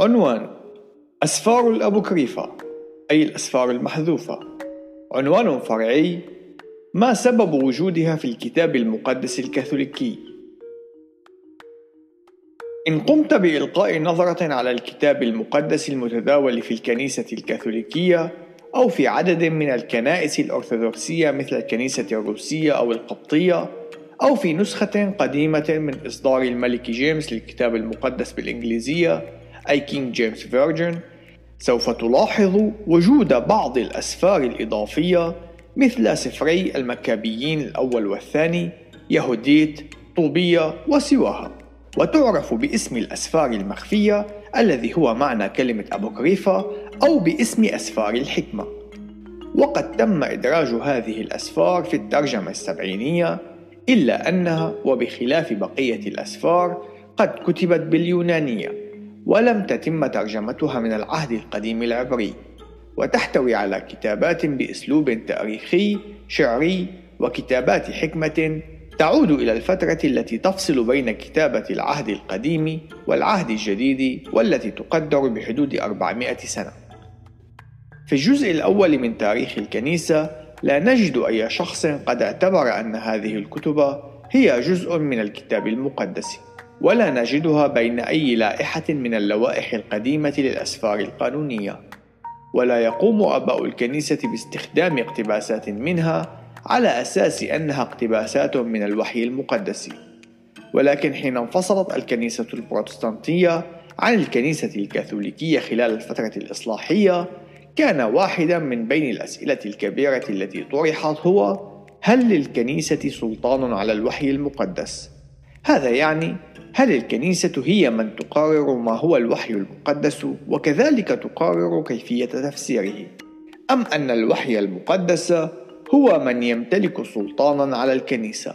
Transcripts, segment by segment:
عنوان أسفار الأبوكريفة أي الأسفار المحذوفة عنوان فرعي ما سبب وجودها في الكتاب المقدس الكاثوليكي؟ إن قمت بإلقاء نظرة على الكتاب المقدس المتداول في الكنيسة الكاثوليكية أو في عدد من الكنائس الأرثوذكسية مثل الكنيسة الروسية أو القبطية أو في نسخة قديمة من إصدار الملك جيمس للكتاب المقدس بالإنجليزية أي King James Version سوف تلاحظ وجود بعض الأسفار الإضافية مثل سفري المكابيين الأول والثاني يهوديت طوبية وسواها. وتعرف باسم الأسفار المخفية الذي هو معنى كلمة أبوكريفا أو باسم أسفار الحكمة. وقد تم إدراج هذه الأسفار في الترجمة السبعينية إلا أنها وبخلاف بقية الأسفار قد كتبت باليونانية. ولم تتم ترجمتها من العهد القديم العبري وتحتوي على كتابات بأسلوب تاريخي شعري وكتابات حكمة تعود إلى الفترة التي تفصل بين كتابة العهد القديم والعهد الجديد والتي تقدر بحدود 400 سنة. في الجزء الأول من تاريخ الكنيسة لا نجد أي شخص قد اعتبر أن هذه الكتب هي جزء من الكتاب المقدس. ولا نجدها بين أي لائحة من اللوائح القديمة للأسفار القانونية ولا يقوم آباء الكنيسة باستخدام اقتباسات منها على أساس أنها اقتباسات من الوحي المقدس ولكن حين انفصلت الكنيسة البروتستانتية عن الكنيسة الكاثوليكية خلال الفترة الإصلاحية كان واحدا من بين الأسئلة الكبيرة التي طرحت هو هل للكنيسة سلطان على الوحي المقدس؟ هذا يعني هل الكنيسة هي من تقرر ما هو الوحي المقدس وكذلك تقرر كيفية تفسيره؟ أم أن الوحي المقدس هو من يمتلك سلطانا على الكنيسة؟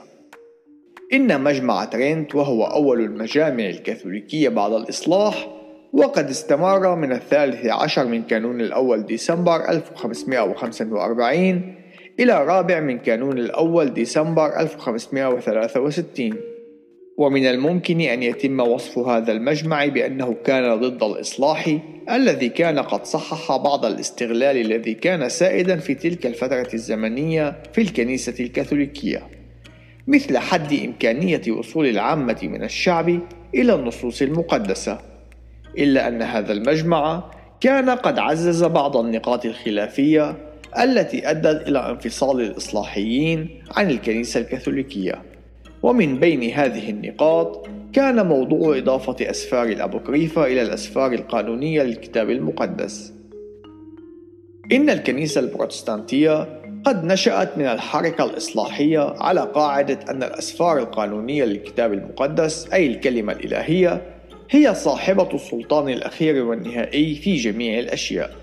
إن مجمع ترينت وهو أول المجامع الكاثوليكية بعد الإصلاح وقد استمر من الثالث عشر من كانون الأول ديسمبر 1545 إلى رابع من كانون الأول ديسمبر 1563 ومن الممكن أن يتم وصف هذا المجمع بأنه كان ضد الإصلاح الذي كان قد صحح بعض الاستغلال الذي كان سائدا في تلك الفترة الزمنية في الكنيسة الكاثوليكية مثل حد إمكانية وصول العامة من الشعب إلى النصوص المقدسة إلا أن هذا المجمع كان قد عزز بعض النقاط الخلافية التي أدت إلى انفصال الإصلاحيين عن الكنيسة الكاثوليكية. ومن بين هذه النقاط كان موضوع إضافة أسفار الأبوكريفة إلى الأسفار القانونية للكتاب المقدس. إن الكنيسة البروتستانتية قد نشأت من الحركة الإصلاحية على قاعدة أن الأسفار القانونية للكتاب المقدس أي الكلمة الإلهية هي صاحبة السلطان الأخير والنهائي في جميع الأشياء.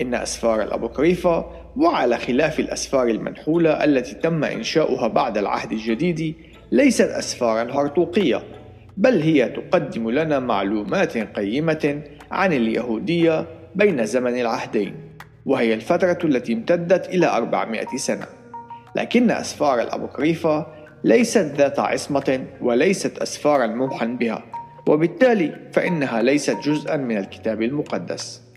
إن أسفار الأبوكريفة وعلى خلاف الأسفار المنحولة التي تم إنشاؤها بعد العهد الجديد ليست أسفارا هرطوقية بل هي تقدم لنا معلومات قيمة عن اليهودية بين زمن العهدين وهي الفترة التي امتدت إلى 400 سنة. لكن أسفار الأبوكريفة ليست ذات عصمة وليست أسفارا ممحا بها وبالتالي فإنها ليست جزءا من الكتاب المقدس.